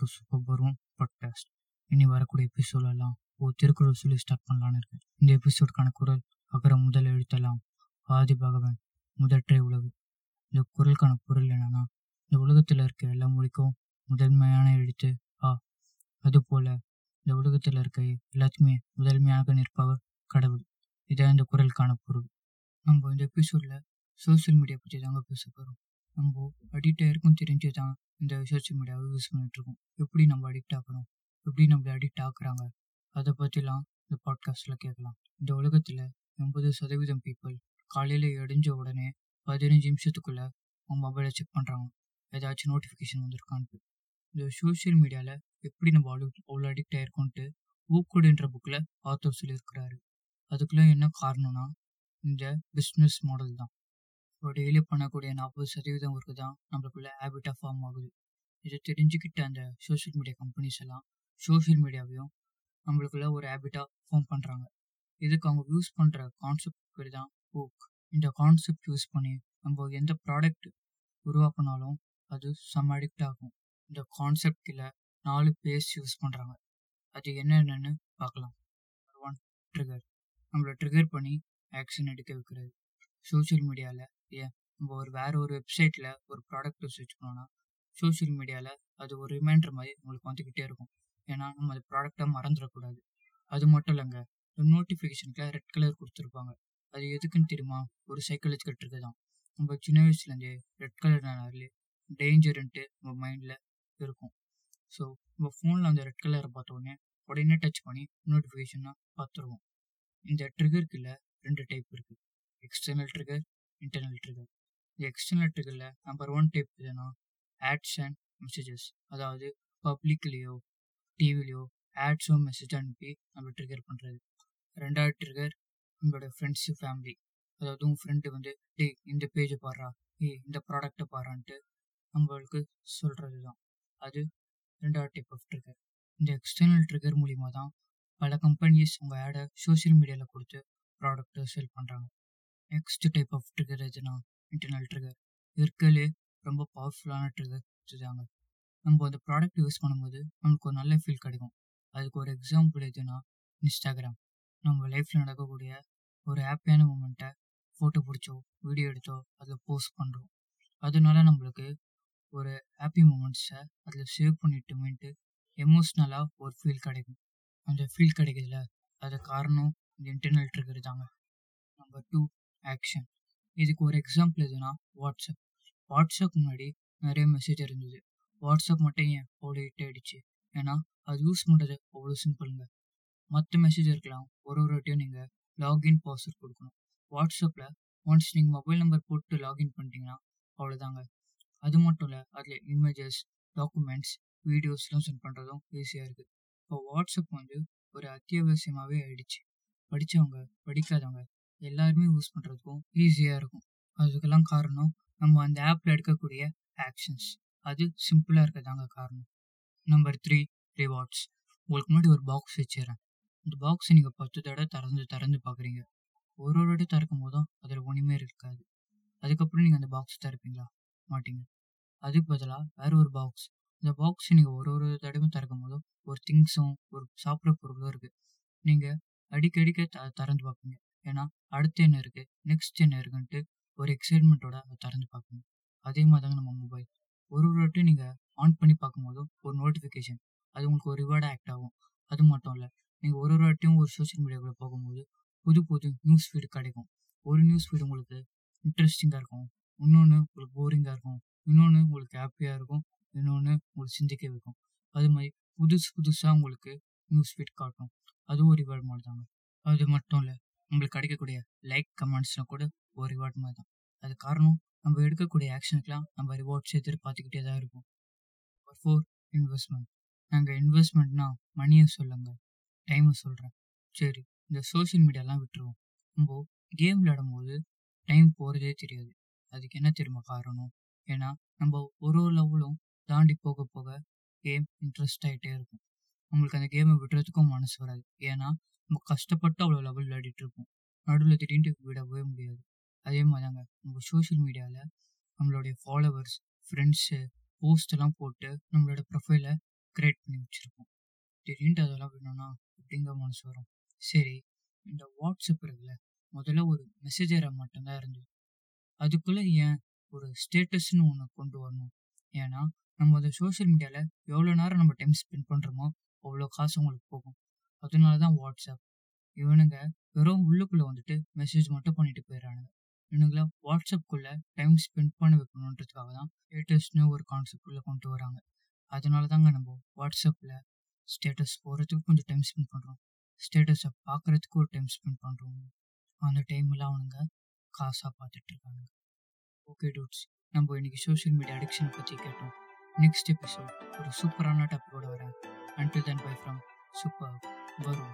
To super பருவம் podcast இனி வரக்கூடிய எபிசோடெல்லாம் ஓ திருக்குறள் சொல்லி ஸ்டார்ட் பண்ணலான்னு இருக்கேன். இந்த எபிசோடுக்கான குரல் அகர முதல் எழுத்தெல்லாம் ஆதி பகவன் முதற்றே உலகு. இந்த குரலுக்கான பொருள் என்னன்னா இந்த உலகத்தில் இருக்க எல்லா மொழிக்கும் முதன்மையான எழுத்து ஆ. அதுபோல இந்த உலகத்தில் இருக்க எல்லாத்துக்குமே முதன்மையாக நிற்பவர் கடவுள். இதான் இந்த குரலுக்கான பொருள். நம்ம இந்த எபிசோடில் சோஷியல் மீடியா பற்றி தாங்க பேச போகிறோம் நம்ம அடிக்ட் ஆயிருக்கும் தெரிஞ்சு தான் இந்த சோஷியல் மீடியாவை யூஸ் பண்ணிட்டுருக்கோம் எப்படி நம்ம அடிக்ட் ஆகிறோம் எப்படி நம்மளை அடிக்ட் ஆக்குறாங்க? அதை பற்றிலாம் இந்த பாட்காஸ்ட்டில் கேட்கலாம். இந்த உலகத்தில் எண்பது சதவீதம் பீப்புள் காலையில் எடிஞ்ச உடனே பதினஞ்சு நிமிஷத்துக்குள்ளே அவங்க மொபைலை செக் பண்ணுறாங்க ஏதாச்சும் நோட்டிஃபிகேஷன் வந்திருக்கான்ட்டு இந்த சோஷியல் மீடியாவில் எப்படி நம்ம அவ்வளோ அவ்வளோ அடிக்ட் ஆயிருக்கோன்ட்டு ஊக்குடுன்ற புக்கில் ஆத்தர் சொல்லியிருக்கிறாரு அதுக்கெல்லாம் என்ன காரணம்னா இந்த பிஸ்னஸ் மாடல் தான். ஸோ டெய்லி பண்ணக்கூடிய நாற்பது சதவீதம் ஒர்க்கு தான் நம்மளுக்குள்ள ஹேபிட்டாக ஃபார்ம் ஆகுது. இதை தெரிஞ்சுக்கிட்ட அந்த சோஷியல் மீடியா கம்பெனிஸ் எல்லாம் சோஷியல் மீடியாவையும் நம்மளுக்குள்ள ஒரு ஹேபிட்டாக ஃபார்ம் பண்ணுறாங்க இதுக்கு அவங்க யூஸ் பண்ணுற கான்செப்ட் பேர் தான் ஓக் இந்த கான்செப்ட் யூஸ் பண்ணி நம்ம எந்த ப்ராடக்ட் உருவாக்கினாலும் அது செம்ம அடிக்ட் ஆகும். இந்த கான்செப்டில் நாலு பேஸ் யூஸ் பண்ணுறாங்க அது என்னென்னு பார்க்கலாம் ஒன் ட்ரிகர் நம்மளை ட்ரிகர் பண்ணி ஆக்ஷன் எடுக்க வைக்கிறது. சோஷியல் மீடியாவில் ஏன் நம்ம ஒரு வேற ஒரு வெப்சைட்டில் ஒரு ப்ராடக்ட் சர்ச் பண்ணோன்னா சோஷியல் மீடியாவில் அது ஒரு ரிமைண்டர் மாதிரி உங்களுக்கு வந்துக்கிட்டே இருக்கும். ஏன்னா நம்ம அது ப்ராடக்டாக மறந்துடக்கூடாது. அது மட்டும் இல்லைங்க நோட்டிஃபிகேஷனுக்கு ரெட் கலர் கொடுத்துருப்பாங்க. அது எதுக்குன்னு தெரியுமா? ஒரு சைக்காலஜிக்கல் ட்ரிக்கு தான். நம்ம சின்ன வயசுலேருந்தே ரெட் கலர்னாலே டேஞ்சருன்ட்டு நம்ம மைண்டில் இருக்கும். ஸோ நம்ம ஃபோனில் அந்த ரெட் கலரை பார்த்தோன்னே உடனே டச் பண்ணி நோட்டிஃபிகேஷனாக பார்த்துருவோம். இந்த ட்ரிகருக்குள்ள ரெண்டு டைப் இருக்குது எக்ஸ்டர்னல் ட்ரிகர் இன்டர்னல் ட்ரிகர் இந்த எக்ஸ்டர்னல் ட்ரிகரில் நம்பர் ஒன் டைப் எதுனா ஆட்ஸ் அண்ட் மெசேஜஸ் அதாவது பப்ளிக்லேயோ டிவிலையோ ஆட்ஸோ மெசேஜ் அனுப்பி நம்ம ட்ரிகர் பண்ணுறது ரெண்டாவது ட்ரிகர் உங்களோட ஃப்ரெண்ட்ஸு ஃபேமிலி அதாவது உங்கள் ஃப்ரெண்டு வந்து டேய் இந்த பேஜை பாடுறா. ஏய் இந்த ப்ராடக்டை பாடுறான்ட்டு நம்மளுக்கு சொல்கிறது தான் அது ரெண்டாவது டைப் ஆஃப் ட்ரிகர் இந்த எக்ஸ்டர்னல் ட்ரிகர் மூலிமா தான் பல கம்பெனிஸ் உங்கள் ஆடை சோஷியல் மீடியாவில் கொடுத்து ப்ராடக்ட்டை சேல் பண்ணுறாங்க நெக்ஸ்ட் டைப் ஆஃப் ட்ரிகர் எதுனா இன்டர்னல் ட்ரிகர் இருக்கலே ரொம்ப பவர்ஃபுல்லான ட்ரிகர் வச்சுருக்காங்க நம்ம அந்த ப்ராடக்ட் யூஸ் பண்ணும்போது நமக்கு ஒரு நல்ல ஃபீல் கிடைக்கும். அதுக்கு ஒரு எக்ஸாம்பிள் எதுனா இன்ஸ்டாகிராம் நம்ம லைஃப்பில் நடக்கக்கூடிய ஒரு ஹாப்பியான மூமெண்ட்டை ஃபோட்டோ பிடிச்சோ வீடியோ எடுத்தோ அதில் போஸ்ட் பண்ணுறோம் அதனால நம்மளுக்கு ஒரு ஹாப்பி மூமெண்ட்ஸை அதில் சேவ் பண்ணிட்டோமேன்ட்டு எமோஷ்னலாக ஒரு ஃபீல் கிடைக்கும். அந்த ஃபீல் கிடைக்கிறதுல அது காரணம் இந்த இன்டர்னல் ட்ரிகர் தாங்க. நம்பர் டூ ஆக்ஷன் இதுக்கு ஒரு எக்ஸாம்பிள் எதுனா வாட்ஸ்அப் வாட்ஸ்அப் முன்னாடி நிறைய மெசேஜ் இருந்தது. வாட்ஸ்அப் மட்டும் ஏன் அவ்வளோ ஹிட் ஆயிடுச்சு? ஏன்னா அது யூஸ் பண்ணுறது அவ்வளோ சிம்பிளுங்க மற்ற மெசேஜ் இருக்கலாம். ஒரு ஒரு வாட்டியும் நீங்கள் லாகின் பாஸ்வேர்ட் கொடுக்கணும். வாட்ஸ்அப்பில் ஒன்ஸ் நீங்கள் மொபைல் நம்பர் போட்டு லாகின் பண்ணிட்டீங்கன்னா அவ்வளோதாங்க அது மட்டும் இல்லை அதில் இமேஜஸ் டாக்குமெண்ட்ஸ் வீடியோஸ்லாம் சென்ட் பண்ணுறதும் ஈஸியாக இருக்குது இப்போ வாட்ஸ்அப் வந்து ஒரு அத்தியாவசியமாகவே ஆயிடுச்சு. படித்தவங்க படிக்காதவங்க எல்லாருமே யூஸ் பண்ணுறதுக்கும் ஈஸியாக இருக்கும். அதுக்கெல்லாம் காரணம் நம்ம அந்த ஆப்பில் எடுக்கக்கூடிய ஆக்ஷன்ஸ் அது சிம்பிளாக இருக்கிறதாங்க காரணம். நம்பர் த்ரீ ரிவார்ட்ஸ் உங்களுக்கு முன்னாடி ஒரு பாக்ஸ் வச்சுறேன் இந்த பாக்ஸை நீங்கள் பத்து தடவை திறந்து திறந்து பார்க்குறீங்க ஒரு ஒரு தடவை திறக்கும் போதும் அதில் ஒன்றுமே இருக்காது. அதுக்கப்புறம் நீங்கள் அந்த பாக்ஸ் திறப்பீங்களா? மாட்டீங்க. அதுக்கு பதிலாக வேற ஒரு பாக்ஸ் இந்த பாக்ஸ் நீங்கள் ஒரு ஒரு தடவையும் திறக்கும் போதும் ஒரு திங்ஸும் ஒரு சாப்பிட்ற பொருளும் இருக்குது நீங்கள் அடிக்கடிக்க த திறந்து பார்ப்பீங்க ஏன்னா அடுத்து என்ன இருக்குது நெக்ஸ்ட் என்ன இருக்குன்ட்டு ஒரு எக்ஸைட்மெண்ட்டோட அதை திறந்து பார்க்கணும். அதே மாதிரி தாங்க நம்ம மொபைல் ஒரு ஒரு வாட்டி நீங்கள் ஆன் பண்ணி பார்க்கும்போதும் ஒரு நோட்டிஃபிகேஷன் அது உங்களுக்கு ஒரு ரிவார்டாக ஆக்ட் ஆகும். அது மட்டும் இல்லை நீங்கள் ஒரு ஒரு வாட்டியும் ஒரு சோஷியல் மீடியாவில் போகும்போது புது புது நியூஸ் ஃபீடு கிடைக்கும். ஒரு நியூஸ் ஃபீடு உங்களுக்கு இன்ட்ரெஸ்டிங்காக இருக்கும். இன்னொன்று உங்களுக்கு போரிங்காக இருக்கும். இன்னொன்று உங்களுக்கு ஹாப்பியாக இருக்கும். இன்னொன்று உங்களுக்கு சிந்திக்க வைக்கும். அது மாதிரி புதுசு புதுசாக உங்களுக்கு நியூஸ் ஃபீட் காட்டும். அதுவும் ஒரு ரிவார்ட் மாதிரி தாங்க. அது மட்டும் இல்லை உங்களுக்கு கிடைக்கக்கூடிய லைக் கமெண்ட்ஸ்லாம் கூட ஒரு ரிவார்ட் மாதிரி தான். அது காரணம் நம்ம எடுக்கக்கூடிய ஆக்ஷனுக்கெலாம் நம்ம ரிவார்ட்ஸ் எதிர்பார்த்துக்கிட்டே தான் இருக்கும் நம்பர் ஃபோர் இன்வெஸ்ட்மெண்ட் நாங்கள் இன்வெஸ்ட்மெண்ட்னா மணியை சொல்லுங்க டைமை சொல்கிறேன் சரி இந்த சோஷியல் மீடியாலாம் விட்டுருவோம். நம்ம கேம் விளையாடும் போது டைம் போகிறதே தெரியாது. அதுக்கு என்ன தெரியுமா காரணம்? ஏன்னா நம்ம ஒரு ஒரு லெவலும் தாண்டி போக போக கேம் இன்ட்ரெஸ்ட் ஆகிட்டே இருக்கும். நம்மளுக்கு அந்த கேமை விடுறதுக்கும் மனசு வராது. ஏன்னா நம்ம கஷ்டப்பட்டு அவ்வளோ லெவல் விளையாடிட்டு இருப்போம். நடுவில் திடீர்னு விடவே முடியாது. அதே மாதிரி தாங்க நம்ம சோஷியல் மீடியாவில் நம்மளுடைய ஃபாலோவர்ஸ் ஃப்ரெண்ட்ஸு போஸ்ட் எல்லாம் போட்டு நம்மளோட ப்ரொஃபைலை கிரியேட் பண்ணி வச்சுருப்போம். திடீர்னு அதெல்லாம் வேணும்னா அப்படிங்கிற மனசு வரும். சரி இந்த வாட்ஸ்அப் இருக்குல்ல முதல்ல ஒரு மெசேஜராக மட்டும்தான் இருந்தது. அதுக்குள்ளே ஏன் ஒரு ஸ்டேட்டஸ்னு ஒன்று கொண்டு வரணும்? ஏன்னா நம்ம அந்த சோஷியல் மீடியாவில் எவ்வளோ நேரம் நம்ம டைம் ஸ்பெண்ட் பண்ணுறோமோ அவ்வளோ காசு உங்களுக்கு போகும். அதனால தான் வாட்ஸ்அப் இவனுங்க வெறும் உள்ளுக்குள்ளே வந்துட்டு மெசேஜ் மட்டும் பண்ணிட்டு போயிடுறானுங்க. இவனுங்கள வாட்ஸ்அப்புக்குள்ளே டைம் ஸ்பெண்ட் பண்ண வைக்கணுன்றதுக்காக தான் லேட்டஸ்ட்னு ஒரு கான்செப்ட் உள்ள கொண்டு வராங்க. அதனால தாங்க நம்ம வாட்ஸ்அப்பில் ஸ்டேட்டஸ் போகிறதுக்கு கொஞ்சம் டைம் ஸ்பெண்ட் பண்ணுறோம் ஸ்டேட்டஸை பார்க்குறதுக்கு ஒரு டைம் ஸ்பெண்ட் பண்ணுறோம் அந்த டைம்ல அவனுங்க காசாக பார்த்துட்டு இருக்காங்க ஓகே டூட்ஸ் நம்ம இன்னைக்கு சோஷியல் மீடியா அடிக்ஷன் பற்றி கேட்டோம். நெக்ஸ்ட் எபிசோட் ஒரு சூப்பரான டாப்பிக்கோட வரேன். Until then bye from super வரும்